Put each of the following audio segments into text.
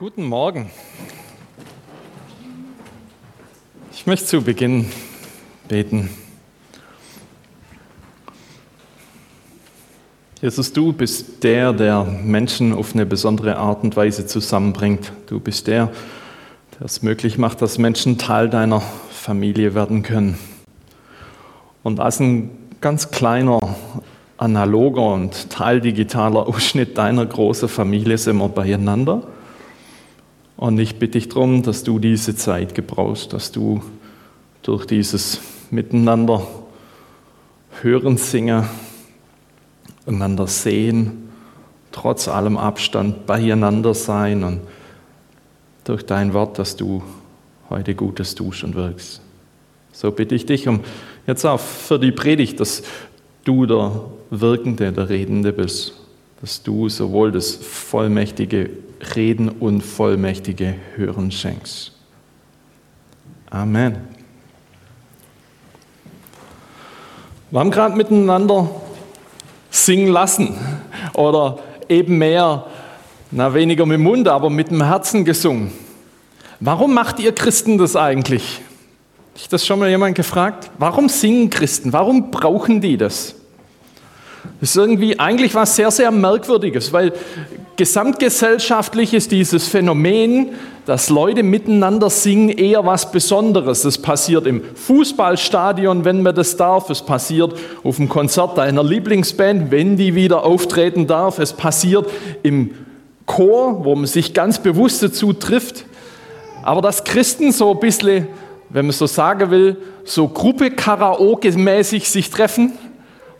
Guten Morgen. Ich möchte zu Beginn beten. Jesus, du bist der, der Menschen auf eine besondere Art und Weise zusammenbringt. Du bist der, der es möglich macht, dass Menschen Teil deiner Familie werden können. Und als ein ganz kleiner, analoger und teildigitaler Ausschnitt deiner großen Familie sind wir beieinander. Und ich bitte dich darum, dass du diese Zeit gebrauchst, dass du durch dieses Miteinander hören, singen, einander sehen, trotz allem Abstand beieinander sein und durch dein Wort, dass du heute Gutes tust und wirkst. So bitte ich dich um jetzt auch für die Predigt, dass du der Wirkende, der Redende bist, dass du sowohl das vollmächtige Reden und vollmächtige Hören schenkst. Amen. Wir haben gerade miteinander singen lassen oder eben mehr, na weniger mit dem Mund, aber mit dem Herzen gesungen. Warum macht ihr Christen das eigentlich? Hat das schon mal jemand gefragt? Warum singen Christen? Warum brauchen die das? Das ist irgendwie eigentlich was sehr, sehr Merkwürdiges, weil gesamtgesellschaftlich ist dieses Phänomen, dass Leute miteinander singen, eher was Besonderes. Das passiert im Fußballstadion, wenn man das darf. Es passiert auf dem Konzert deiner Lieblingsband, wenn die wieder auftreten darf. Es passiert im Chor, wo man sich ganz bewusst dazu trifft. Aber dass Christen so ein bisschen, wenn man so sagen will, so Gruppe Karaoke-mäßig sich treffen,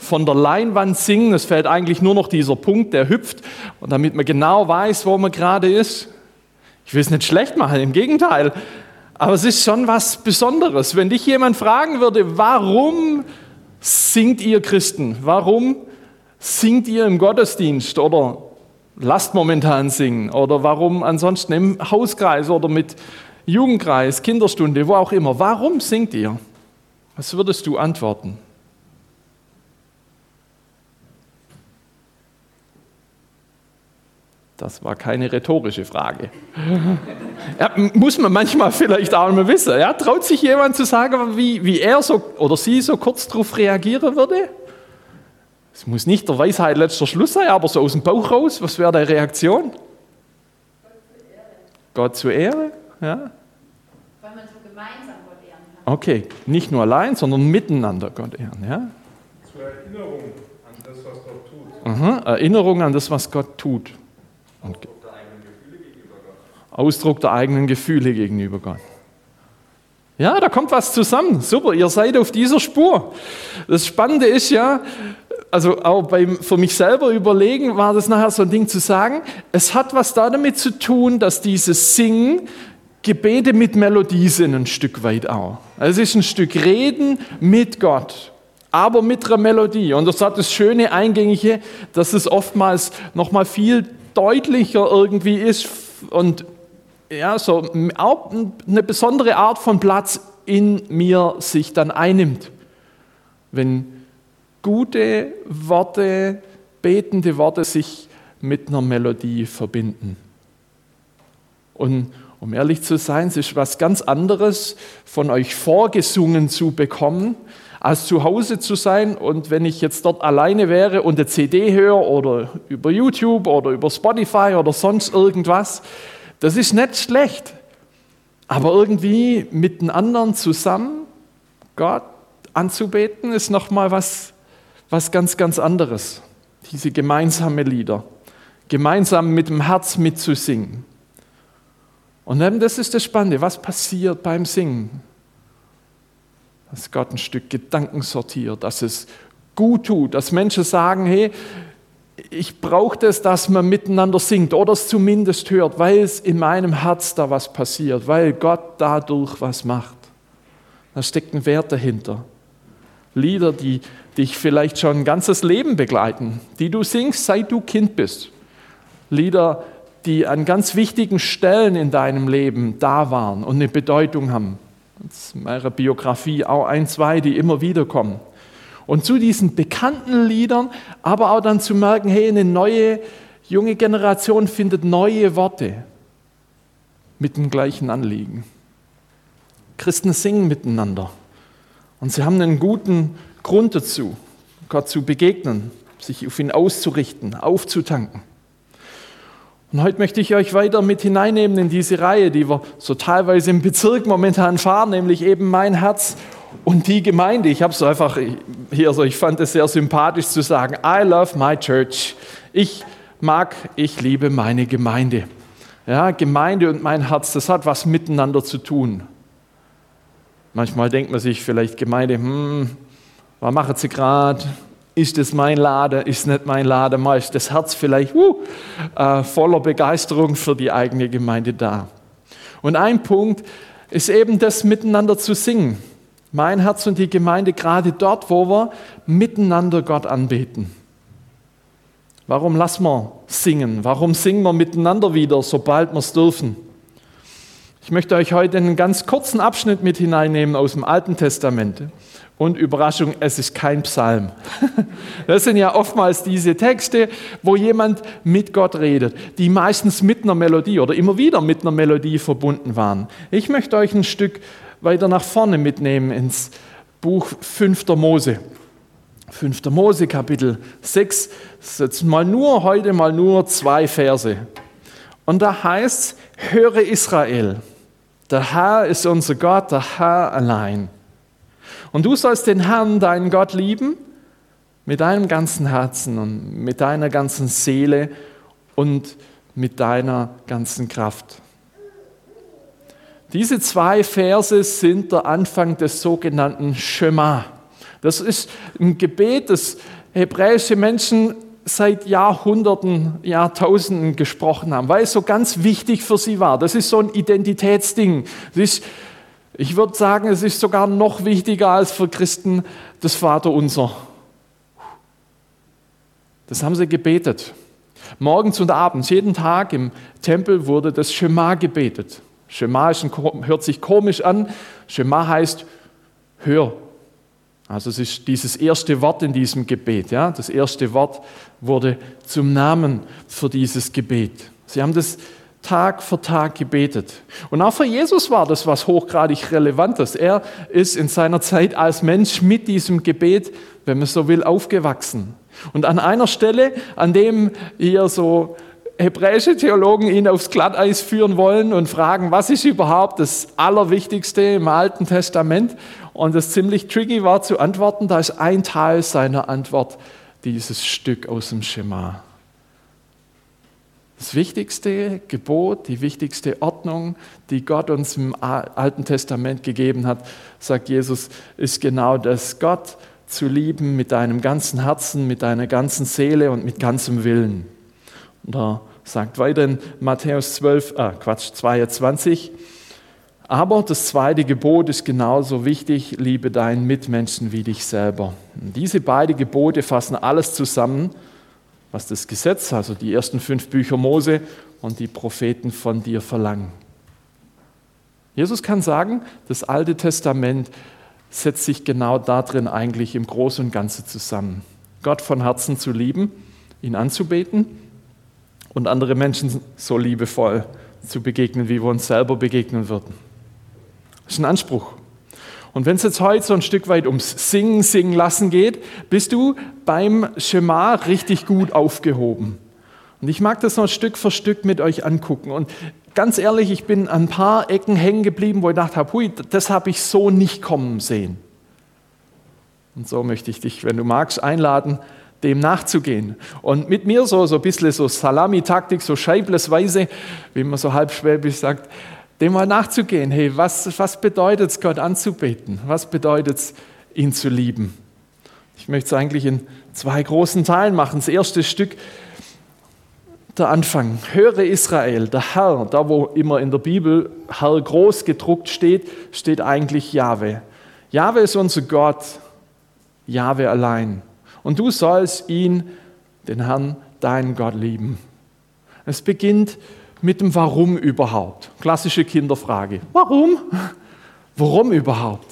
von der Leinwand singen. Es fällt eigentlich nur noch dieser Punkt, der hüpft. Und damit man genau weiß, wo man gerade ist. Ich will es nicht schlecht machen, im Gegenteil. Aber es ist schon was Besonderes. Wenn dich jemand fragen würde, warum singt ihr Christen? Warum singt ihr im Gottesdienst? Oder lasst momentan singen? Oder warum ansonsten im Hauskreis oder mit Jugendkreis, Kinderstunde, wo auch immer? Warum singt ihr? Was würdest du antworten? Das war keine rhetorische Frage. Ja, muss man manchmal vielleicht auch mal wissen. Ja, traut sich jemand zu sagen, wie, wie er so oder sie so kurz darauf reagieren würde? Es muss nicht der Weisheit letzter Schluss sein, aber so aus dem Bauch raus, was wäre deine Reaktion? Gott zu Ehre. Ja. Weil man so gemeinsam Gott ehren kann. Okay, nicht nur allein, sondern miteinander Gott ehren. Ja. Zur Erinnerung an das, was Gott tut. Aha, Erinnerung an das, was Gott tut. Und Ausdruck der eigenen Gefühle gegenüber Gott. Ja, da kommt was zusammen. Super, ihr seid auf dieser Spur. Das Spannende ist ja, also auch beim, für mich selber überlegen, war das nachher so ein Ding zu sagen, es hat was damit zu tun, dass dieses Singen Gebete mit Melodie sind ein Stück weit auch. Es ist ein Stück Reden mit Gott, aber mit einer Melodie. Und das hat das schöne Eingängige, dass es oftmals nochmal viel deutlicher irgendwie ist und ja, so auch eine besondere Art von Platz in mir sich dann einnimmt. Wenn gute Worte, betende Worte sich mit einer Melodie verbinden. Und um ehrlich zu sein, es ist was ganz anderes, von euch vorgesungen zu bekommen, als zu Hause zu sein und wenn ich jetzt dort alleine wäre und eine CD höre oder über YouTube oder über Spotify oder sonst irgendwas, das ist nicht schlecht. Aber irgendwie mit den anderen zusammen Gott anzubeten, ist nochmal was, was ganz, ganz anderes. Diese gemeinsame Lieder, gemeinsam mit dem Herz mitzusingen. Und eben das ist das Spannende, was passiert beim Singen? dass Gott ein Stück Gedanken sortiert, dass es gut tut, dass Menschen sagen, hey, ich brauche das, dass man miteinander singt oder es zumindest hört, weil es in meinem Herz da was passiert, weil Gott dadurch was macht. Da steckt ein Wert dahinter. Lieder, die dich vielleicht schon ein ganzes Leben begleiten, die du singst, seit du Kind bist. Lieder, die an ganz wichtigen Stellen in deinem Leben da waren und eine Bedeutung haben. Das ist in meiner Biografie auch ein, zwei, die immer wieder kommen. Und zu diesen bekannten Liedern, aber auch dann zu merken, hey, eine neue, junge Generation findet neue Worte. mit dem gleichen Anliegen. Christen singen miteinander und sie haben einen guten Grund dazu, Gott zu begegnen, sich auf ihn auszurichten, aufzutanken. Und heute möchte ich euch weiter mit hineinnehmen in diese Reihe, die wir so teilweise im Bezirk momentan fahren, nämlich eben mein Herz und die Gemeinde. Ich habe es einfach hier so, ich fand es sehr sympathisch zu sagen, I love my church. Ich mag, ich liebe meine Gemeinde. Ja, Gemeinde und mein Herz, das hat was miteinander zu tun. Manchmal denkt man sich vielleicht Gemeinde, hm, was machen sie gerade? Ist es mein Laden? Ist nicht mein Laden? Mal ist das Herz vielleicht uh, voller Begeisterung für die eigene Gemeinde da. Und ein Punkt ist eben das miteinander zu singen. Mein Herz und die Gemeinde gerade dort, wo wir miteinander Gott anbeten. Warum lassen wir singen? Warum singen wir miteinander wieder, sobald wir es dürfen? Ich möchte euch heute einen ganz kurzen Abschnitt mit hineinnehmen aus dem Alten Testament. Und Überraschung, es ist kein Psalm. Das sind ja oftmals diese Texte, wo jemand mit Gott redet, die meistens mit einer Melodie oder immer wieder mit einer Melodie verbunden waren. Ich möchte euch ein Stück weiter nach vorne mitnehmen ins Buch 5. Mose. 5. Mose Kapitel 6, das ist jetzt mal nur heute mal nur zwei Verse. Und da heißt es, höre Israel, der Herr ist unser Gott, der Herr allein. Und du sollst den Herrn, deinen Gott, lieben mit deinem ganzen Herzen und mit deiner ganzen Seele und mit deiner ganzen Kraft. Diese zwei Verse sind der Anfang des sogenannten Shema. Das ist ein Gebet, das hebräische Menschen seit Jahrhunderten, Jahrtausenden gesprochen haben, weil es so ganz wichtig für sie war. Das ist so ein Identitätsding. Das ist ich würde sagen, es ist sogar noch wichtiger als für Christen das Vaterunser. Das haben sie gebetet. Morgens und abends, jeden Tag im Tempel wurde das Schema gebetet. Schema hört sich komisch an. Schema heißt Hör. Also es ist dieses erste Wort in diesem Gebet. Ja? Das erste Wort wurde zum Namen für dieses Gebet. Sie haben das Tag für Tag gebetet. Und auch für Jesus war das was hochgradig Relevantes. Er ist in seiner Zeit als Mensch mit diesem Gebet, wenn man so will, aufgewachsen. Und an einer Stelle, an dem hier so hebräische Theologen ihn aufs Glatteis führen wollen und fragen, was ist überhaupt das Allerwichtigste im Alten Testament? Und das ziemlich tricky war zu antworten, da ist ein Teil seiner Antwort dieses Stück aus dem Schema. Das wichtigste Gebot, die wichtigste Ordnung, die Gott uns im Alten Testament gegeben hat, sagt Jesus, ist genau das, Gott zu lieben mit deinem ganzen Herzen, mit deiner ganzen Seele und mit ganzem Willen. Und er sagt weiter in Matthäus 12, äh Quatsch, 22, aber das zweite Gebot ist genauso wichtig, liebe deinen Mitmenschen wie dich selber. Und diese beiden Gebote fassen alles zusammen, was das Gesetz, also die ersten fünf Bücher Mose und die Propheten von dir verlangen. Jesus kann sagen, das Alte Testament setzt sich genau darin eigentlich im Großen und Ganzen zusammen. Gott von Herzen zu lieben, ihn anzubeten und andere Menschen so liebevoll zu begegnen, wie wir uns selber begegnen würden. Das ist ein Anspruch. Und wenn es jetzt heute so ein Stück weit ums Singen, Singen lassen geht, bist du beim Schema richtig gut aufgehoben. Und ich mag das noch Stück für Stück mit euch angucken. Und ganz ehrlich, ich bin an ein paar Ecken hängen geblieben, wo ich dachte hui, das habe ich so nicht kommen sehen. Und so möchte ich dich, wenn du magst, einladen, dem nachzugehen. Und mit mir so, so ein bisschen so Salami-Taktik, so scheiblesweise, wie man so halb schwäbisch sagt, dem mal nachzugehen. Hey, was, was bedeutet es, Gott anzubeten? Was bedeutet es, ihn zu lieben? Ich möchte es eigentlich in zwei großen Teilen machen. Das erste Stück, der Anfang. Höre Israel, der Herr, da wo immer in der Bibel Herr groß gedruckt steht, steht eigentlich Jahwe. Jahwe ist unser Gott, Jahwe allein. Und du sollst ihn, den Herrn, deinen Gott lieben. Es beginnt mit dem Warum überhaupt. Klassische Kinderfrage. Warum? Warum überhaupt?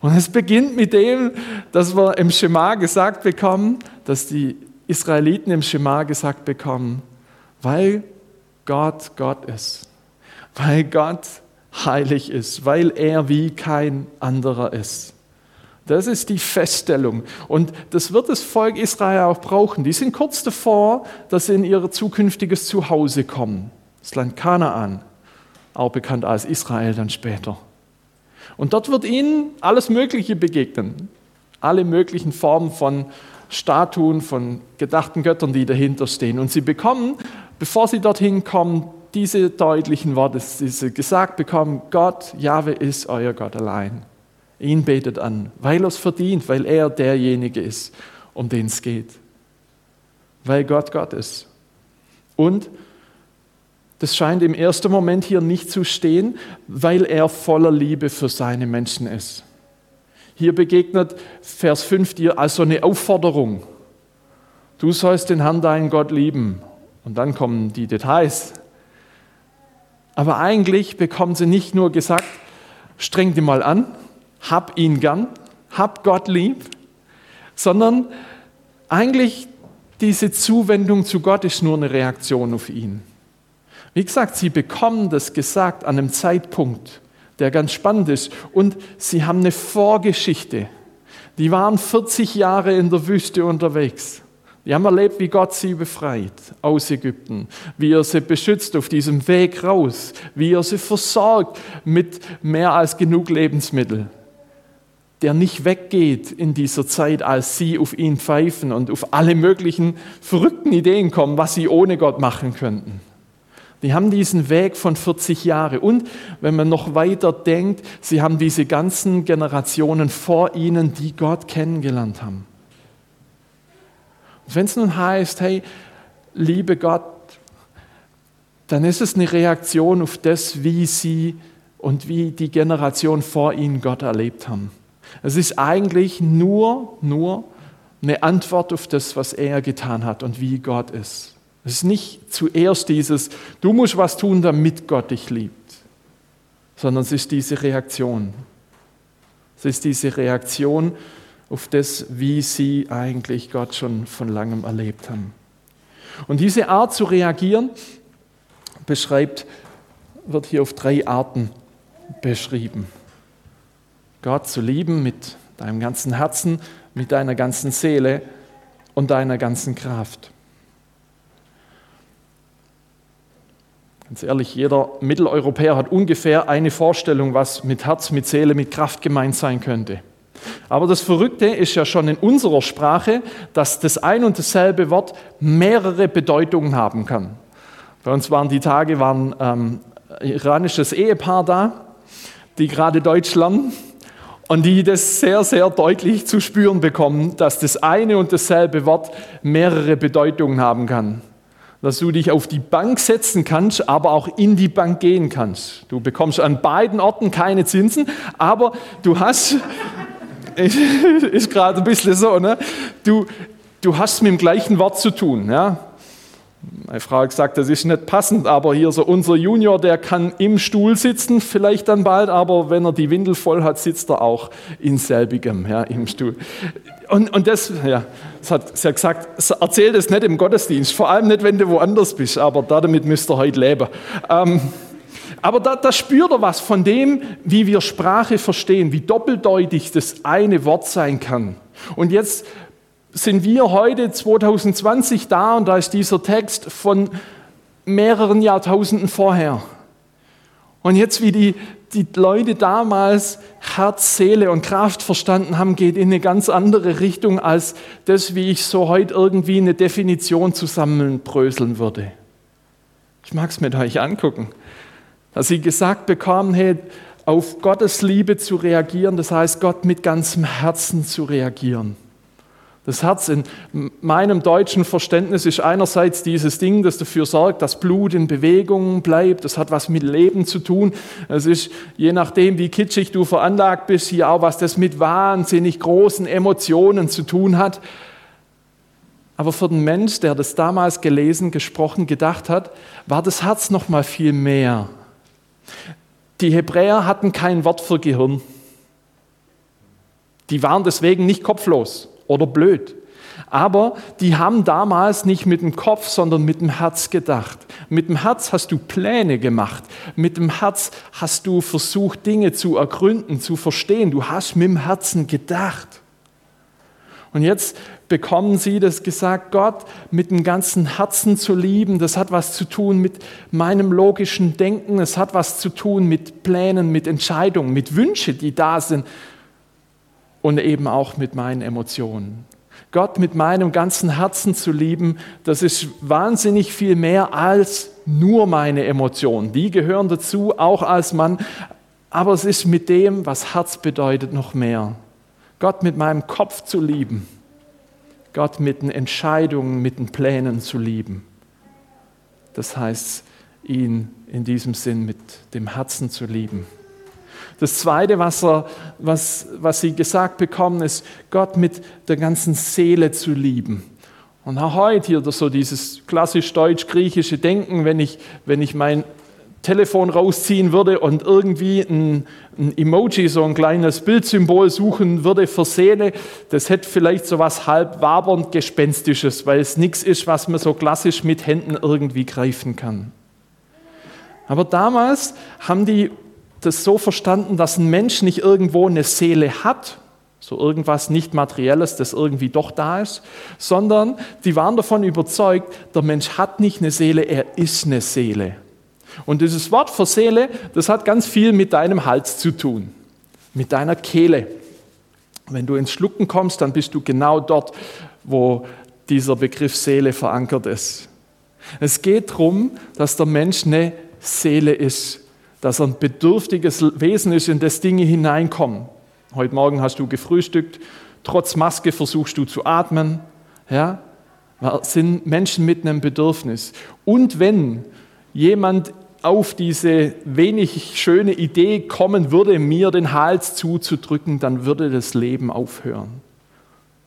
Und es beginnt mit dem, dass wir im Schema gesagt bekommen, dass die Israeliten im Schema gesagt bekommen, weil Gott Gott ist. weil Gott heilig ist, weil er wie kein anderer ist. Das ist die Feststellung. Und das wird das Volk Israel auch brauchen. Die sind kurz davor, dass sie in ihr zukünftiges Zuhause kommen. Das Land Kanaan, auch bekannt als Israel dann später. Und dort wird ihnen alles Mögliche begegnen. Alle möglichen Formen von Statuen, von gedachten Göttern, die dahinter stehen. Und sie bekommen, bevor sie dorthin kommen, diese deutlichen Worte, die sie gesagt bekommen, Gott, Jahwe ist euer Gott allein. Ihn betet an, weil er es verdient, weil er derjenige ist, um den es geht. Weil Gott Gott ist. Und das scheint im ersten Moment hier nicht zu stehen, weil er voller Liebe für seine Menschen ist. Hier begegnet Vers 5 dir als so eine Aufforderung. Du sollst den Herrn, deinen Gott lieben. Und dann kommen die Details. Aber eigentlich bekommen sie nicht nur gesagt, streng dich mal an, hab ihn gern, hab Gott lieb, sondern eigentlich diese Zuwendung zu Gott ist nur eine Reaktion auf ihn. Wie gesagt, sie bekommen das gesagt an einem Zeitpunkt, der ganz spannend ist. Und sie haben eine Vorgeschichte. Die waren 40 Jahre in der Wüste unterwegs. Die haben erlebt, wie Gott sie befreit aus Ägypten, wie er sie beschützt auf diesem Weg raus, wie er sie versorgt mit mehr als genug Lebensmittel, der nicht weggeht in dieser Zeit, als sie auf ihn pfeifen und auf alle möglichen verrückten Ideen kommen, was sie ohne Gott machen könnten. Die haben diesen Weg von 40 Jahren. Und wenn man noch weiter denkt, sie haben diese ganzen Generationen vor ihnen, die Gott kennengelernt haben. Und wenn es nun heißt, hey, liebe Gott, dann ist es eine Reaktion auf das, wie sie und wie die Generation vor ihnen Gott erlebt haben. Es ist eigentlich nur, nur eine Antwort auf das, was er getan hat und wie Gott ist. Es ist nicht zuerst dieses, du musst was tun, damit Gott dich liebt, sondern es ist diese Reaktion. Es ist diese Reaktion auf das, wie sie eigentlich Gott schon von langem erlebt haben. Und diese Art zu reagieren beschreibt, wird hier auf drei Arten beschrieben. Gott zu lieben mit deinem ganzen Herzen, mit deiner ganzen Seele und deiner ganzen Kraft. Ganz ehrlich, jeder Mitteleuropäer hat ungefähr eine Vorstellung, was mit Herz, mit Seele, mit Kraft gemeint sein könnte. Aber das Verrückte ist ja schon in unserer Sprache, dass das ein und dasselbe Wort mehrere Bedeutungen haben kann. Bei uns waren die Tage, waren ähm, iranisches Ehepaar da, die gerade Deutsch lernen und die das sehr, sehr deutlich zu spüren bekommen, dass das eine und dasselbe Wort mehrere Bedeutungen haben kann dass du dich auf die Bank setzen kannst, aber auch in die Bank gehen kannst. Du bekommst an beiden Orten keine Zinsen, aber du hast, ist gerade ein bisschen so, ne? du, du hast mit dem gleichen Wort zu tun. Ja? Meine Frau gesagt, das ist nicht passend, aber hier so unser Junior, der kann im Stuhl sitzen, vielleicht dann bald, aber wenn er die Windel voll hat, sitzt er auch in selbigem, ja, im Stuhl. Und, und das, ja, das hat, sie hat gesagt, erzähl das nicht im Gottesdienst, vor allem nicht, wenn du woanders bist, aber damit müsst ihr heute leben. Ähm, aber da, da spürt er was von dem, wie wir Sprache verstehen, wie doppeldeutig das eine Wort sein kann. Und jetzt sind wir heute 2020 da und da ist dieser Text von mehreren Jahrtausenden vorher. Und jetzt, wie die, die Leute damals Herz, Seele und Kraft verstanden haben, geht in eine ganz andere Richtung als das, wie ich so heute irgendwie eine Definition zusammenbröseln würde. Ich mag es mit euch angucken. Dass sie gesagt bekommen, hey, auf Gottes Liebe zu reagieren, das heißt, Gott mit ganzem Herzen zu reagieren. Das Herz in meinem deutschen Verständnis ist einerseits dieses Ding, das dafür sorgt, dass Blut in Bewegung bleibt. Das hat was mit Leben zu tun. Es ist, je nachdem, wie kitschig du veranlagt bist, hier auch was das mit wahnsinnig großen Emotionen zu tun hat. Aber für den Mensch, der das damals gelesen, gesprochen, gedacht hat, war das Herz noch mal viel mehr. Die Hebräer hatten kein Wort für Gehirn. Die waren deswegen nicht kopflos oder blöd. Aber die haben damals nicht mit dem Kopf, sondern mit dem Herz gedacht. Mit dem Herz hast du Pläne gemacht. Mit dem Herz hast du versucht, Dinge zu ergründen, zu verstehen. Du hast mit dem Herzen gedacht. Und jetzt bekommen sie das gesagt, Gott mit dem ganzen Herzen zu lieben, das hat was zu tun mit meinem logischen Denken, es hat was zu tun mit Plänen, mit Entscheidungen, mit Wünschen, die da sind und eben auch mit meinen Emotionen. Gott mit meinem ganzen Herzen zu lieben, das ist wahnsinnig viel mehr als nur meine Emotionen. Die gehören dazu, auch als Mann, aber es ist mit dem, was Herz bedeutet, noch mehr. Gott mit meinem Kopf zu lieben, Gott mit den Entscheidungen, mit den Plänen zu lieben. Das heißt, ihn in diesem Sinn mit dem Herzen zu lieben. Das Zweite, was, er, was, was sie gesagt bekommen, ist, Gott mit der ganzen Seele zu lieben. Und auch heute hier so dieses klassisch deutsch-griechische Denken, wenn ich, wenn ich mein Telefon rausziehen würde und irgendwie ein, ein, Emoji, so ein kleines Bildsymbol suchen würde für Seele, das hätte vielleicht so was halb wabernd Gespenstisches, weil es nichts ist, was man so klassisch mit Händen irgendwie greifen kann. Aber damals haben die das so verstanden, dass ein Mensch nicht irgendwo eine Seele hat, so irgendwas nicht Materielles, das irgendwie doch da ist, sondern die waren davon überzeugt, der Mensch hat nicht eine Seele, er ist eine Seele. Und dieses Wort für Seele, das hat ganz viel mit deinem Hals zu tun, mit deiner Kehle. Wenn du ins Schlucken kommst, dann bist du genau dort, wo dieser Begriff Seele verankert ist. Es geht darum, dass der Mensch eine Seele ist, dass er ein bedürftiges Wesen ist, in das Dinge hineinkommen. Heute Morgen hast du gefrühstückt, trotz Maske versuchst du zu atmen. Ja? Wir sind Menschen mit einem Bedürfnis. Und wenn jemand auf diese wenig schöne Idee kommen würde, mir den Hals zuzudrücken, dann würde das Leben aufhören,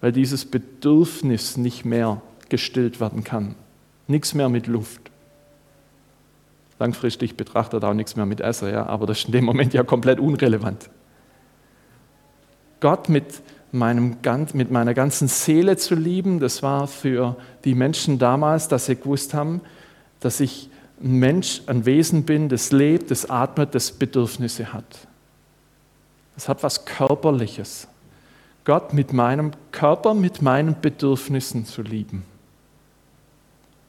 weil dieses Bedürfnis nicht mehr gestillt werden kann. Nichts mehr mit Luft. Langfristig betrachtet auch nichts mehr mit Essen, ja, aber das ist in dem Moment ja komplett unrelevant. Gott mit, meinem, mit meiner ganzen Seele zu lieben, das war für die Menschen damals, dass sie gewusst haben, dass ich ein Mensch, ein Wesen bin, das lebt, das atmet, das Bedürfnisse hat. Das hat was Körperliches. Gott mit meinem Körper, mit meinen Bedürfnissen zu lieben.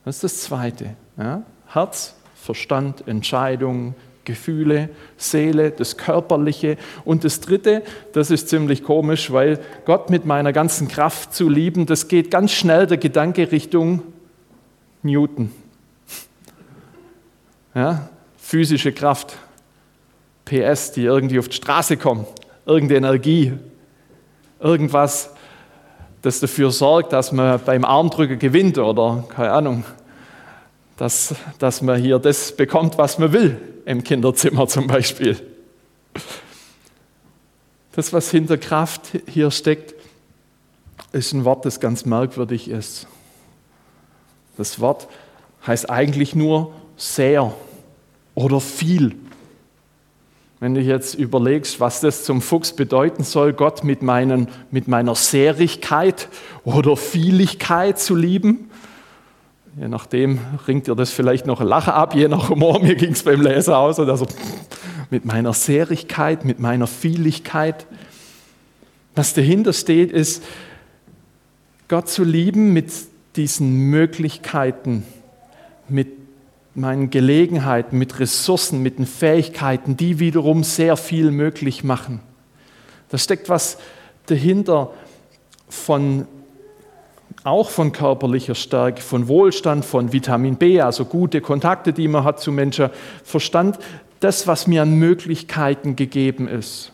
Das ist das Zweite. Ja? Herz, Verstand, Entscheidung, Gefühle, Seele, das Körperliche. Und das Dritte, das ist ziemlich komisch, weil Gott mit meiner ganzen Kraft zu lieben, das geht ganz schnell der Gedanke Richtung Newton. Ja? Physische Kraft, PS, die irgendwie auf die Straße kommen, irgendeine Energie, irgendwas, das dafür sorgt, dass man beim Armdrücken gewinnt oder keine Ahnung, dass, dass man hier das bekommt, was man will, im Kinderzimmer zum Beispiel. Das, was hinter Kraft hier steckt, ist ein Wort, das ganz merkwürdig ist. Das Wort heißt eigentlich nur sehr oder viel. Wenn du jetzt überlegst, was das zum Fuchs bedeuten soll, Gott mit, meinen, mit meiner Sehrigkeit oder Vieligkeit zu lieben, je nachdem ringt dir das vielleicht noch ein Lachen ab, je nach Humor. Mir ging es beim Leser aus. Und also mit meiner Sehrigkeit, mit meiner Vieligkeit. Was dahinter steht, ist, Gott zu lieben mit diesen Möglichkeiten, mit meinen Gelegenheiten, mit Ressourcen, mit den Fähigkeiten, die wiederum sehr viel möglich machen. Da steckt was dahinter von auch von körperlicher Stärke, von Wohlstand, von Vitamin B, also gute Kontakte, die man hat zu Menschen, Verstand, das, was mir an Möglichkeiten gegeben ist.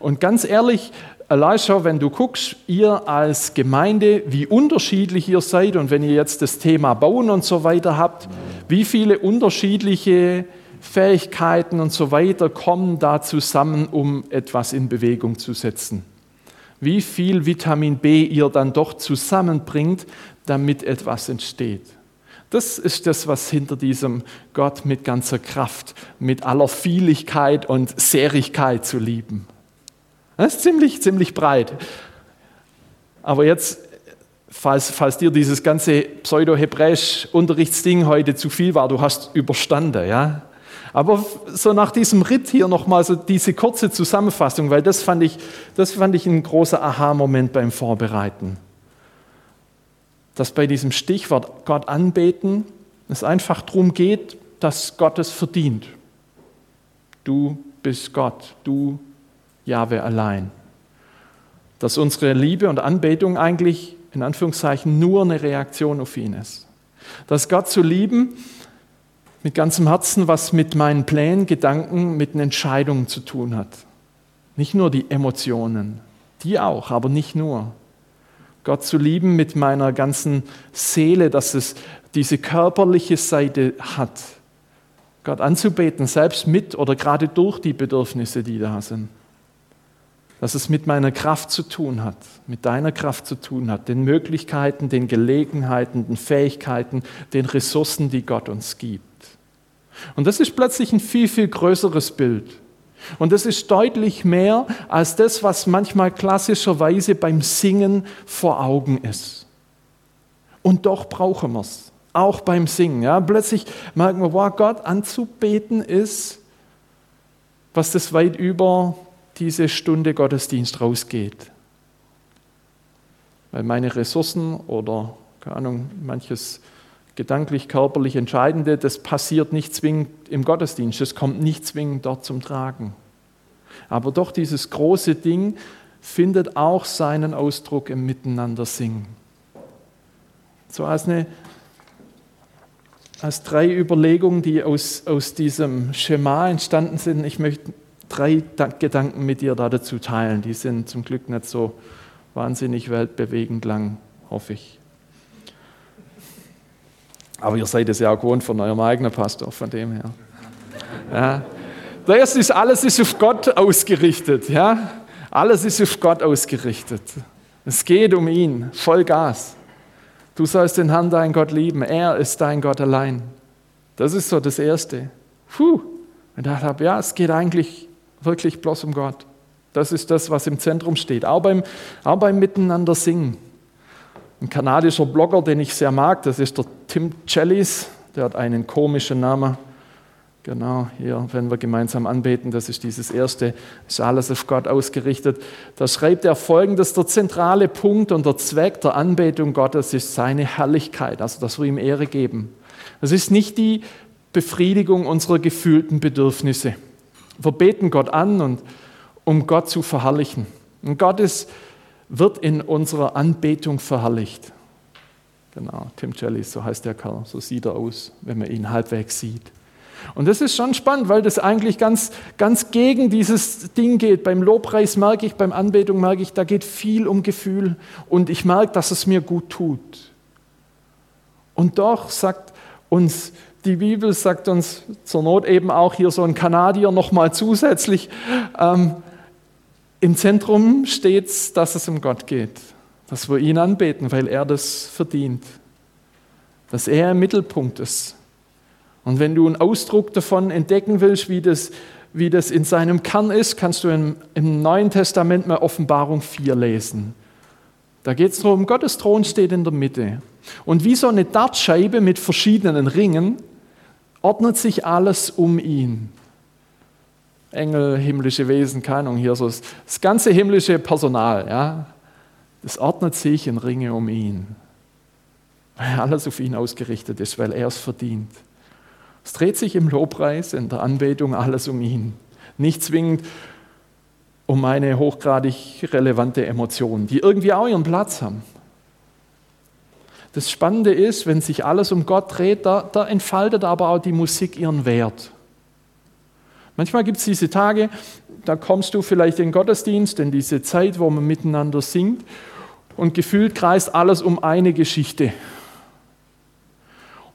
Und ganz ehrlich, Elisha, wenn du guckst, ihr als Gemeinde, wie unterschiedlich ihr seid und wenn ihr jetzt das Thema Bauen und so weiter habt, wie viele unterschiedliche Fähigkeiten und so weiter kommen da zusammen, um etwas in Bewegung zu setzen wie viel Vitamin B ihr dann doch zusammenbringt, damit etwas entsteht. Das ist das, was hinter diesem Gott mit ganzer Kraft, mit aller Vieligkeit und Sehrigkeit zu lieben. Das ist ziemlich, ziemlich breit. Aber jetzt falls, falls dir dieses ganze Pseudo-Hebräisch-Unterrichtsding heute zu viel war, du hast überstanden, ja. Aber so nach diesem Ritt hier nochmal so diese kurze Zusammenfassung, weil das fand ich, das fand ich ein großer Aha-Moment beim Vorbereiten. Dass bei diesem Stichwort Gott anbeten es einfach darum geht, dass Gott es verdient. Du bist Gott, du Jahwe allein. Dass unsere Liebe und Anbetung eigentlich in Anführungszeichen nur eine Reaktion auf ihn ist. Dass Gott zu lieben mit ganzem Herzen was mit meinen Plänen, Gedanken, mit den Entscheidungen zu tun hat. Nicht nur die Emotionen, die auch, aber nicht nur. Gott zu lieben mit meiner ganzen Seele, dass es diese körperliche Seite hat. Gott anzubeten, selbst mit oder gerade durch die Bedürfnisse, die da sind dass es mit meiner Kraft zu tun hat, mit deiner Kraft zu tun hat, den Möglichkeiten, den Gelegenheiten, den Fähigkeiten, den Ressourcen, die Gott uns gibt. Und das ist plötzlich ein viel, viel größeres Bild. Und das ist deutlich mehr als das, was manchmal klassischerweise beim Singen vor Augen ist. Und doch brauchen wir es, auch beim Singen. Ja? Plötzlich merken wir, wow, Gott anzubeten ist, was das weit über diese Stunde Gottesdienst rausgeht. Weil meine Ressourcen oder, keine Ahnung, manches gedanklich, körperlich Entscheidende, das passiert nicht zwingend im Gottesdienst, das kommt nicht zwingend dort zum Tragen. Aber doch dieses große Ding findet auch seinen Ausdruck im Miteinander singen. So als, eine, als drei Überlegungen, die aus, aus diesem Schema entstanden sind. Ich möchte drei Gedanken mit dir dazu teilen. Die sind zum Glück nicht so wahnsinnig weltbewegend lang, hoffe ich. Aber ihr seid es ja auch gewohnt von eurem eigenen Pastor, von dem her. Ja. Erste ist, alles ist auf Gott ausgerichtet. Ja? Alles ist auf Gott ausgerichtet. Es geht um ihn, voll Gas. Du sollst den Herrn, dein Gott, lieben. Er ist dein Gott allein. Das ist so das Erste. Puh. Ich dachte, ja, es geht eigentlich wirklich bloß um Gott. Das ist das, was im Zentrum steht. Auch beim, auch beim Miteinander singen. Ein kanadischer Blogger, den ich sehr mag, das ist der Tim Chellis. Der hat einen komischen Namen. Genau, hier, wenn wir gemeinsam anbeten, das ist dieses erste, ist alles auf Gott ausgerichtet. Da schreibt er folgendes: Der zentrale Punkt und der Zweck der Anbetung Gottes ist seine Herrlichkeit, also dass wir ihm Ehre geben. Das ist nicht die Befriedigung unserer gefühlten Bedürfnisse. Wir beten Gott an, und, um Gott zu verherrlichen. Und Gott ist, wird in unserer Anbetung verherrlicht. Genau, Tim Jelly, so heißt der Kerl, so sieht er aus, wenn man ihn halbwegs sieht. Und das ist schon spannend, weil das eigentlich ganz, ganz gegen dieses Ding geht. Beim Lobpreis merke ich, beim Anbetung merke ich, da geht viel um Gefühl und ich merke, dass es mir gut tut. Und doch sagt uns die Bibel sagt uns zur Not eben auch hier so ein Kanadier nochmal zusätzlich, ähm, im Zentrum steht dass es um Gott geht, dass wir ihn anbeten, weil er das verdient, dass er im Mittelpunkt ist. Und wenn du einen Ausdruck davon entdecken willst, wie das, wie das in seinem Kern ist, kannst du im, im Neuen Testament mal Offenbarung 4 lesen. Da geht es darum, Gottes Thron steht in der Mitte. Und wie so eine Dartscheibe mit verschiedenen Ringen ordnet sich alles um ihn. Engel, himmlische Wesen, keine Ahnung, hier so das, das ganze himmlische Personal, ja, das ordnet sich in Ringe um ihn. Weil alles auf ihn ausgerichtet ist, weil er es verdient. Es dreht sich im Lobpreis, in der Anbetung alles um ihn. Nicht zwingend um eine hochgradig relevante Emotion, die irgendwie auch ihren Platz haben. Das Spannende ist, wenn sich alles um Gott dreht, da, da entfaltet aber auch die Musik ihren Wert. Manchmal gibt es diese Tage, da kommst du vielleicht in den Gottesdienst, in diese Zeit, wo man miteinander singt, und gefühlt kreist alles um eine Geschichte.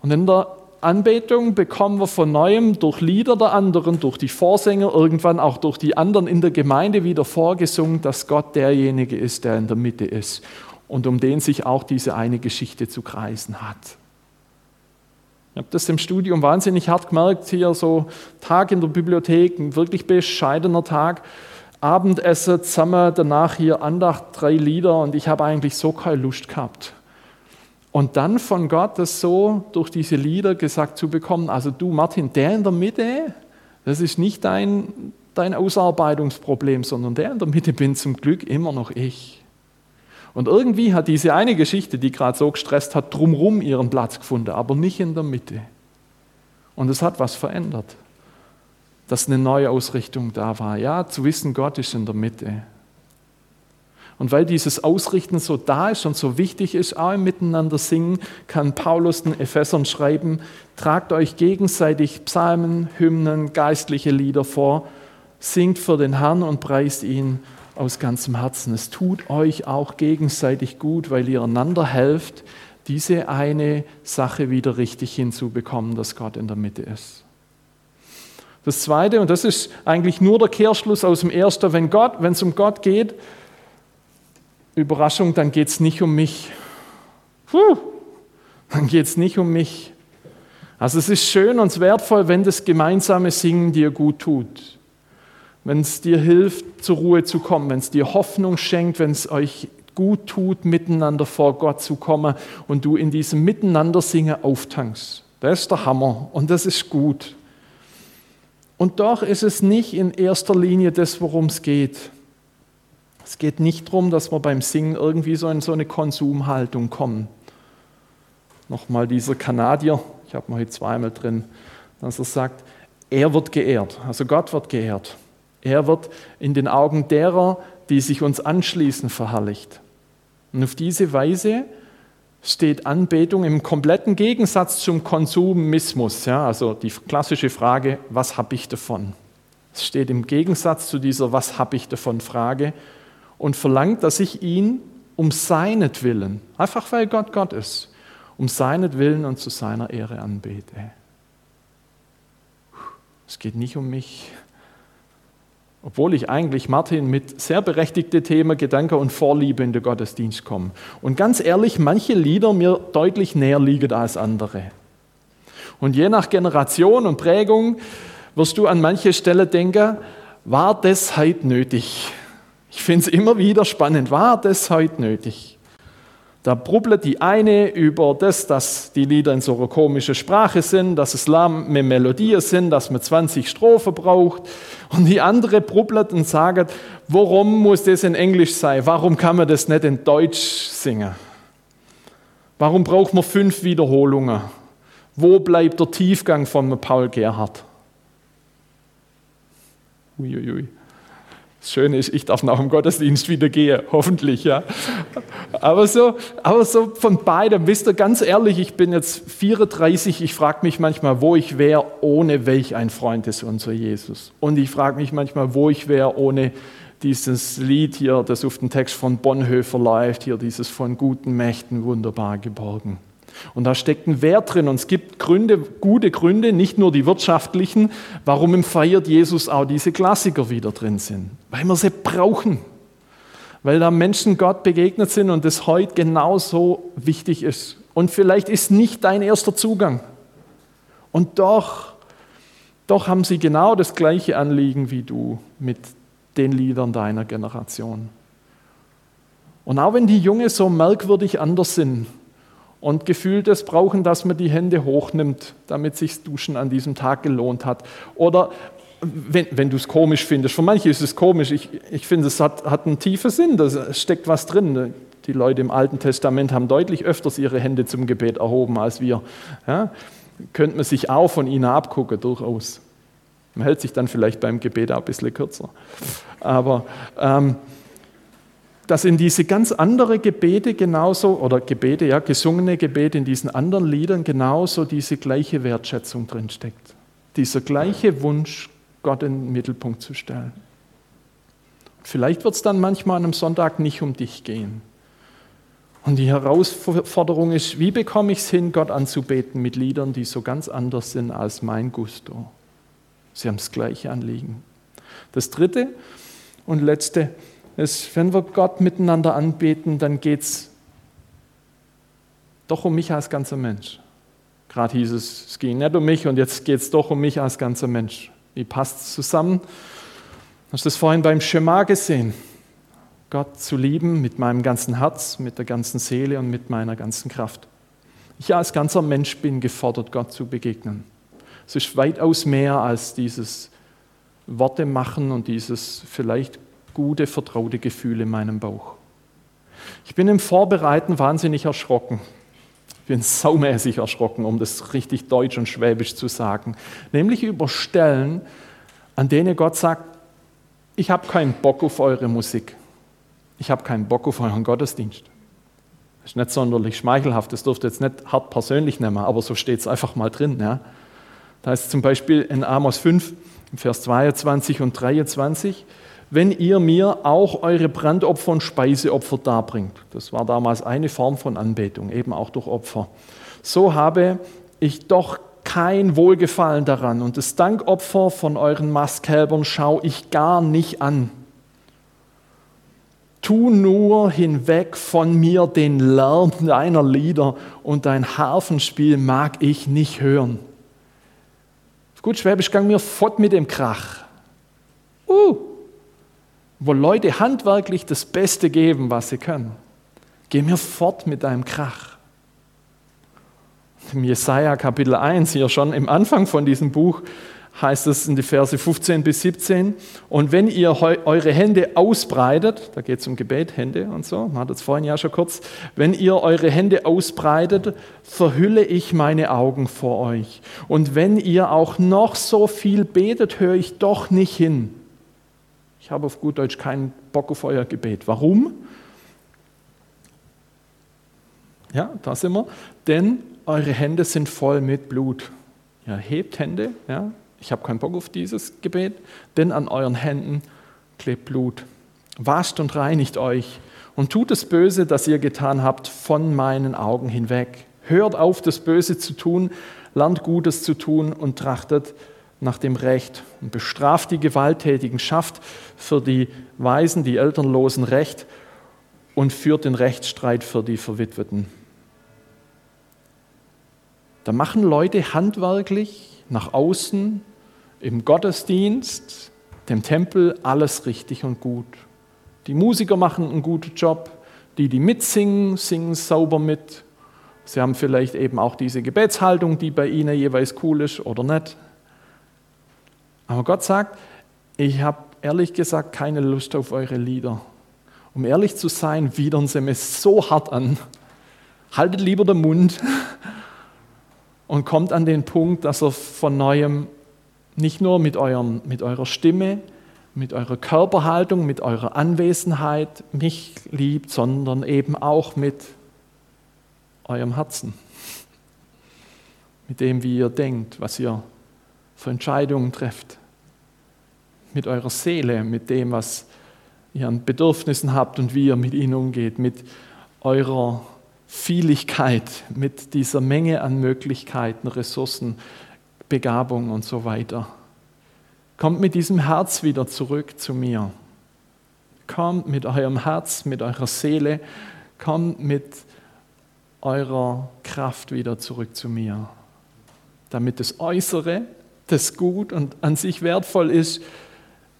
Und in der Anbetung bekommen wir von neuem durch Lieder der anderen, durch die Vorsänger, irgendwann auch durch die anderen in der Gemeinde wieder vorgesungen, dass Gott derjenige ist, der in der Mitte ist und um den sich auch diese eine Geschichte zu kreisen hat. Ich habe das im Studium wahnsinnig hart gemerkt, hier so Tag in der Bibliothek, ein wirklich bescheidener Tag, Abendessen zusammen, danach hier Andacht, drei Lieder und ich habe eigentlich so keine Lust gehabt. Und dann von Gott das so durch diese Lieder gesagt zu bekommen, also du Martin, der in der Mitte, das ist nicht dein, dein Ausarbeitungsproblem, sondern der in der Mitte bin zum Glück immer noch ich. Und irgendwie hat diese eine Geschichte, die gerade so gestresst hat, drumherum ihren Platz gefunden, aber nicht in der Mitte. Und es hat was verändert, dass eine neue Ausrichtung da war. Ja, zu wissen, Gott ist in der Mitte. Und weil dieses Ausrichten so da ist und so wichtig ist, auch im Miteinander singen, kann Paulus den Ephesern schreiben, tragt euch gegenseitig Psalmen, Hymnen, geistliche Lieder vor, singt für den Herrn und preist ihn aus ganzem Herzen. Es tut euch auch gegenseitig gut, weil ihr einander helft, diese eine Sache wieder richtig hinzubekommen, dass Gott in der Mitte ist. Das Zweite, und das ist eigentlich nur der Kehrschluss aus dem Ersten, wenn es um Gott geht, Überraschung, dann geht es nicht um mich. Puh, dann geht es nicht um mich. Also es ist schön und wertvoll, wenn das gemeinsame Singen dir gut tut. Wenn es dir hilft, zur Ruhe zu kommen, wenn es dir Hoffnung schenkt, wenn es euch gut tut, miteinander vor Gott zu kommen und du in diesem Miteinander singen auftankst. Das ist der Hammer und das ist gut. Und doch ist es nicht in erster Linie das, worum es geht. Es geht nicht darum, dass wir beim Singen irgendwie so in so eine Konsumhaltung kommen. Nochmal dieser Kanadier, ich habe mal hier zweimal drin, dass er sagt, er wird geehrt, also Gott wird geehrt. Er wird in den Augen derer, die sich uns anschließen, verherrlicht. Und auf diese Weise steht Anbetung im kompletten Gegensatz zum Konsumismus. Ja, also die klassische Frage, was habe ich davon? Es steht im Gegensatz zu dieser Was habe ich davon Frage, und verlangt, dass ich ihn um seinetwillen, einfach weil Gott Gott ist, um seinetwillen und zu seiner Ehre anbete. Es geht nicht um mich. Obwohl ich eigentlich, Martin, mit sehr berechtigten Themen, Gedanken und Vorliebe in den Gottesdienst komme. Und ganz ehrlich, manche Lieder mir deutlich näher liegen als andere. Und je nach Generation und Prägung wirst du an manche Stelle denken, war das heute nötig? Ich finde es immer wieder spannend. War das heute nötig? Da brubbelt die eine über das, dass die Lieder in so einer komischen Sprache sind, dass es lahme Melodien sind, dass man 20 Strophen braucht. Und die andere brubbelt und sagt, warum muss das in Englisch sein? Warum kann man das nicht in Deutsch singen? Warum braucht man fünf Wiederholungen? Wo bleibt der Tiefgang von Paul Gerhardt? Uiuiui. Ui. Das Schöne ist, ich darf nach dem Gottesdienst wieder gehen, hoffentlich, ja. Aber so, aber so von beidem, wisst ihr, ganz ehrlich, ich bin jetzt 34, ich frage mich manchmal, wo ich wäre, ohne welch ein Freund ist unser Jesus. Und ich frage mich manchmal, wo ich wäre, ohne dieses Lied hier, das auf den Text von Bonhoeffer läuft, hier dieses von guten Mächten wunderbar geborgen. Und da steckt ein Wert drin und es gibt Gründe, gute Gründe, nicht nur die wirtschaftlichen, warum im Feiert Jesus auch diese Klassiker wieder drin sind. Weil wir sie brauchen. Weil da Menschen Gott begegnet sind und es heute genauso wichtig ist. Und vielleicht ist nicht dein erster Zugang. Und doch, doch haben sie genau das gleiche Anliegen wie du mit den Liedern deiner Generation. Und auch wenn die Junge so merkwürdig anders sind, und gefühltes Brauchen, dass man die Hände hochnimmt, damit sich Duschen an diesem Tag gelohnt hat. Oder wenn, wenn du es komisch findest, für manche ist es komisch, ich, ich finde, es hat, hat einen tiefen Sinn, da steckt was drin. Die Leute im Alten Testament haben deutlich öfters ihre Hände zum Gebet erhoben als wir. Ja? Könnte man sich auch von ihnen abgucken, durchaus. Man hält sich dann vielleicht beim Gebet auch ein bisschen kürzer. Aber ähm, dass in diese ganz andere Gebete genauso, oder Gebete, ja, gesungene Gebete in diesen anderen Liedern genauso diese gleiche Wertschätzung drinsteckt. Dieser gleiche Wunsch, Gott in den Mittelpunkt zu stellen. Vielleicht wird es dann manchmal an einem Sonntag nicht um dich gehen. Und die Herausforderung ist, wie bekomme ich es hin, Gott anzubeten mit Liedern, die so ganz anders sind als mein Gusto? Sie haben das gleiche Anliegen. Das dritte und letzte, ist, wenn wir Gott miteinander anbeten, dann geht es doch um mich als ganzer Mensch. Gerade hieß es, es ging nicht um mich und jetzt geht es doch um mich als ganzer Mensch. Wie passt es zusammen? Hast du das vorhin beim Schema gesehen? Gott zu lieben mit meinem ganzen Herz, mit der ganzen Seele und mit meiner ganzen Kraft. Ich als ganzer Mensch bin gefordert, Gott zu begegnen. Es ist weitaus mehr als dieses Worte machen und dieses vielleicht gute, vertraute Gefühl in meinem Bauch. Ich bin im Vorbereiten wahnsinnig erschrocken. Ich bin saumäßig erschrocken, um das richtig deutsch und schwäbisch zu sagen. Nämlich über Stellen, an denen Gott sagt, ich habe keinen Bock auf eure Musik. Ich habe keinen Bock auf euren Gottesdienst. Das ist nicht sonderlich schmeichelhaft, das dürft ihr jetzt nicht hart persönlich nehmen, aber so steht es einfach mal drin. Ja. Da ist zum Beispiel in Amos 5, Vers 22 und 23, wenn ihr mir auch eure Brandopfer und Speiseopfer darbringt. Das war damals eine Form von Anbetung, eben auch durch Opfer. So habe ich doch kein Wohlgefallen daran und das Dankopfer von euren Mastkälbern schaue ich gar nicht an. Tu nur hinweg von mir den Lärm deiner Lieder und dein Harfenspiel mag ich nicht hören. Gut, Schwäbisch gang mir fort mit dem Krach. Uh, wo Leute handwerklich das Beste geben, was sie können. Geh mir fort mit deinem Krach. Im Jesaja Kapitel 1, hier schon im Anfang von diesem Buch, heißt es in die Verse 15 bis 17. Und wenn ihr eure Hände ausbreitet, da geht es um Gebet, Hände und so, man hat es vorhin ja schon kurz, wenn ihr eure Hände ausbreitet, verhülle ich meine Augen vor euch. Und wenn ihr auch noch so viel betet, höre ich doch nicht hin. Ich habe auf gut Deutsch keinen Bock auf euer Gebet. Warum? Ja, da sind wir. Denn eure Hände sind voll mit Blut. Ja, hebt Hände, ja, ich habe keinen Bock auf dieses Gebet, denn an euren Händen klebt Blut. Wascht und reinigt euch und tut das Böse, das ihr getan habt, von meinen Augen hinweg. Hört auf, das Böse zu tun, lernt Gutes zu tun und trachtet nach dem Recht und bestraft die Gewalttätigen, schafft für die Weisen, die Elternlosen Recht und führt den Rechtsstreit für die Verwitweten. Da machen Leute handwerklich nach außen im Gottesdienst, dem Tempel alles richtig und gut. Die Musiker machen einen guten Job, die, die mitsingen, singen sauber mit. Sie haben vielleicht eben auch diese Gebetshaltung, die bei ihnen jeweils cool ist oder nicht. Aber Gott sagt, ich habe ehrlich gesagt keine Lust auf eure Lieder. Um ehrlich zu sein, widern sie mir so hart an. Haltet lieber den Mund und kommt an den Punkt, dass er von neuem nicht nur mit, eurem, mit eurer Stimme, mit eurer Körperhaltung, mit eurer Anwesenheit mich liebt, sondern eben auch mit eurem Herzen. Mit dem, wie ihr denkt, was ihr für Entscheidungen trefft. Mit eurer Seele, mit dem, was ihr an Bedürfnissen habt und wie ihr mit ihnen umgeht, mit eurer Vieligkeit, mit dieser Menge an Möglichkeiten, Ressourcen, Begabung und so weiter. Kommt mit diesem Herz wieder zurück zu mir. Kommt mit eurem Herz, mit eurer Seele, kommt mit eurer Kraft wieder zurück zu mir. Damit das Äußere, das gut und an sich wertvoll ist,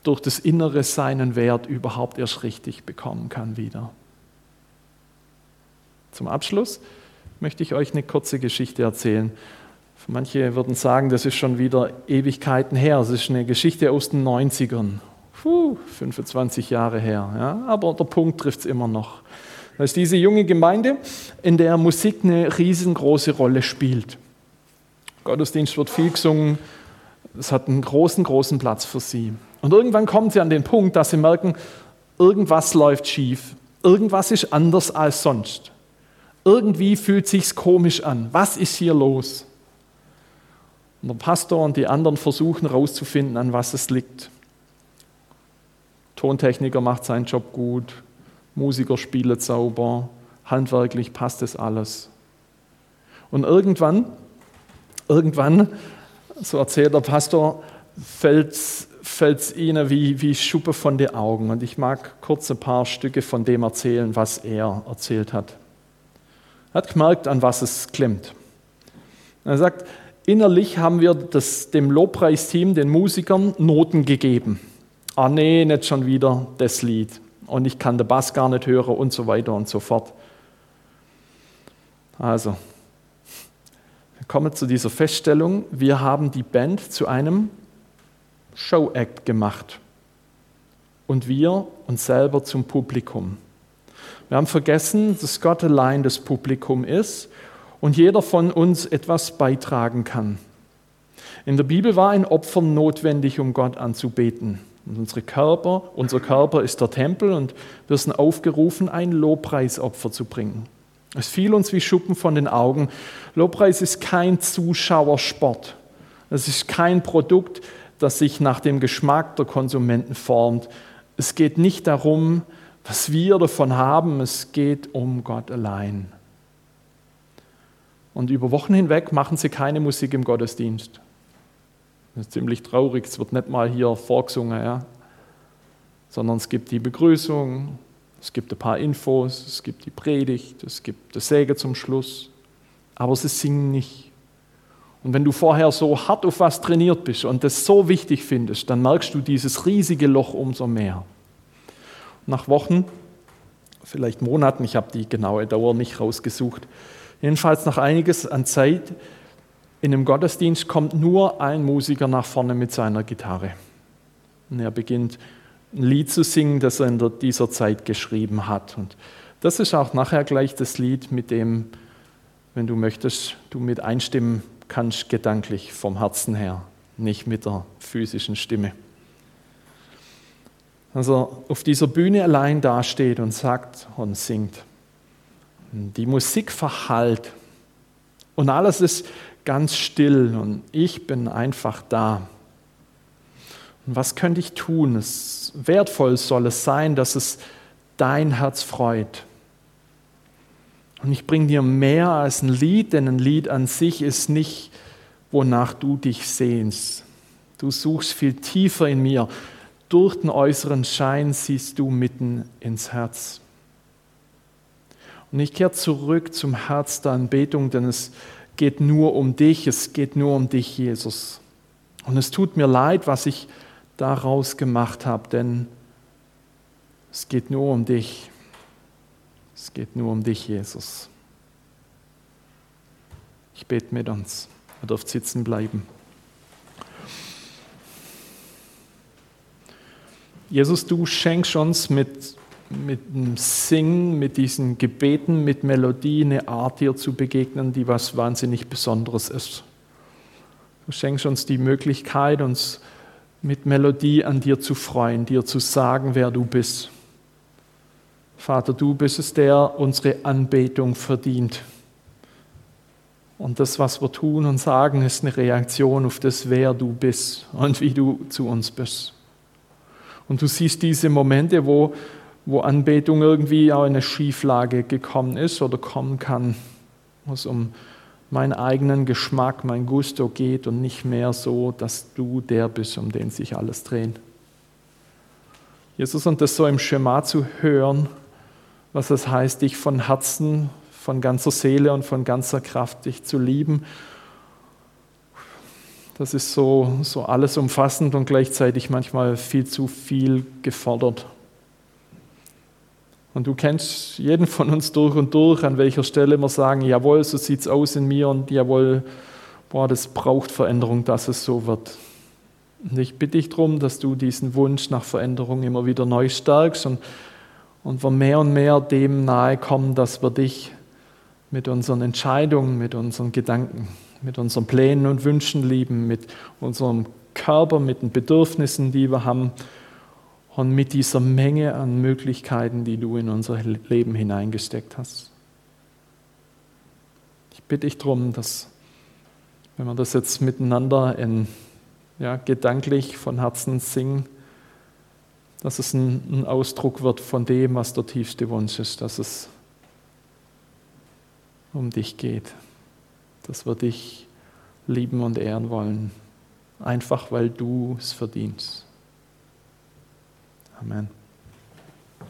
durch das Innere seinen Wert überhaupt erst richtig bekommen kann wieder. Zum Abschluss möchte ich euch eine kurze Geschichte erzählen Manche würden sagen, das ist schon wieder Ewigkeiten her. Das ist eine Geschichte aus den 90ern. Puh, 25 Jahre her. Ja? Aber der Punkt trifft es immer noch. Das ist diese junge Gemeinde, in der Musik eine riesengroße Rolle spielt. Gottesdienst wird viel gesungen. Es hat einen großen, großen Platz für sie. Und irgendwann kommen sie an den Punkt, dass sie merken, irgendwas läuft schief. Irgendwas ist anders als sonst. Irgendwie fühlt sich's komisch an. Was ist hier los? Und der Pastor und die anderen versuchen herauszufinden, an was es liegt. Tontechniker macht seinen Job gut, Musiker spielen sauber, handwerklich passt es alles. Und irgendwann, irgendwann, so erzählt der Pastor, fällt es ihnen wie, wie Schuppe von den Augen. Und ich mag kurz ein paar Stücke von dem erzählen, was er erzählt hat. Er hat gemerkt, an was es klemmt. Er sagt, Innerlich haben wir das, dem Lobpreisteam, den Musikern, Noten gegeben. Ah nee, nicht schon wieder das Lied. Und ich kann den Bass gar nicht hören und so weiter und so fort. Also, komme zu dieser Feststellung, wir haben die Band zu einem Show-Act gemacht und wir uns selber zum Publikum. Wir haben vergessen, dass Gott allein das Publikum ist und jeder von uns etwas beitragen kann. In der Bibel war ein Opfer notwendig, um Gott anzubeten. Und unsere Körper, unser Körper ist der Tempel und wir sind aufgerufen, ein Lobpreisopfer zu bringen. Es fiel uns wie Schuppen von den Augen. Lobpreis ist kein Zuschauersport. Es ist kein Produkt, das sich nach dem Geschmack der Konsumenten formt. Es geht nicht darum, was wir davon haben, es geht um Gott allein. Und über Wochen hinweg machen sie keine Musik im Gottesdienst. Das ist ziemlich traurig, es wird nicht mal hier vorgesungen, ja? sondern es gibt die Begrüßung, es gibt ein paar Infos, es gibt die Predigt, es gibt das Säge zum Schluss, aber sie singen nicht. Und wenn du vorher so hart auf was trainiert bist und das so wichtig findest, dann merkst du dieses riesige Loch umso mehr. Nach Wochen, vielleicht Monaten, ich habe die genaue Dauer nicht rausgesucht, jedenfalls nach einiges an Zeit in einem Gottesdienst kommt nur ein Musiker nach vorne mit seiner Gitarre. Und er beginnt ein Lied zu singen, das er in dieser Zeit geschrieben hat. Und das ist auch nachher gleich das Lied, mit dem, wenn du möchtest, du mit einstimmen kannst, gedanklich vom Herzen her, nicht mit der physischen Stimme. Also auf dieser Bühne allein dasteht und sagt und singt. Die Musik verhallt und alles ist ganz still und ich bin einfach da. Und was könnte ich tun? Es wertvoll soll es sein, dass es dein Herz freut. Und ich bringe dir mehr als ein Lied, denn ein Lied an sich ist nicht, wonach du dich sehnst. Du suchst viel tiefer in mir. Durch den äußeren Schein siehst du mitten ins Herz. Und ich kehre zurück zum Herz der Anbetung, denn es geht nur um dich, es geht nur um dich, Jesus. Und es tut mir leid, was ich daraus gemacht habe, denn es geht nur um dich. Es geht nur um dich, Jesus. Ich bete mit uns. Ihr dürft sitzen bleiben. Jesus, du schenkst uns mit mit dem Singen, mit diesen Gebeten, mit Melodie eine Art dir zu begegnen, die was wahnsinnig Besonderes ist. Du schenkst uns die Möglichkeit, uns mit Melodie an dir zu freuen, dir zu sagen, wer du bist. Vater, du bist es, der unsere Anbetung verdient. Und das, was wir tun und sagen, ist eine Reaktion auf das, wer du bist und wie du zu uns bist. Und du siehst diese Momente, wo wo Anbetung irgendwie auch in eine Schieflage gekommen ist oder kommen kann, wo es um meinen eigenen Geschmack, mein Gusto geht und nicht mehr so, dass du der bist, um den sich alles dreht. Jesus, und das so im Schema zu hören, was es heißt, dich von Herzen, von ganzer Seele und von ganzer Kraft dich zu lieben, das ist so, so alles umfassend und gleichzeitig manchmal viel zu viel gefordert. Und du kennst jeden von uns durch und durch, an welcher Stelle wir sagen, jawohl, so sieht es aus in mir und jawohl, boah, das braucht Veränderung, dass es so wird. Und ich bitte dich darum, dass du diesen Wunsch nach Veränderung immer wieder neu stärkst und, und wir mehr und mehr dem nahe kommen, dass wir dich mit unseren Entscheidungen, mit unseren Gedanken, mit unseren Plänen und Wünschen lieben, mit unserem Körper, mit den Bedürfnissen, die wir haben und mit dieser Menge an Möglichkeiten, die du in unser Leben hineingesteckt hast. Ich bitte dich darum, dass, wenn wir das jetzt miteinander in, ja, gedanklich von Herzen singen, dass es ein, ein Ausdruck wird von dem, was der tiefste Wunsch ist, dass es um dich geht, dass wir dich lieben und ehren wollen, einfach weil du es verdienst. Amen.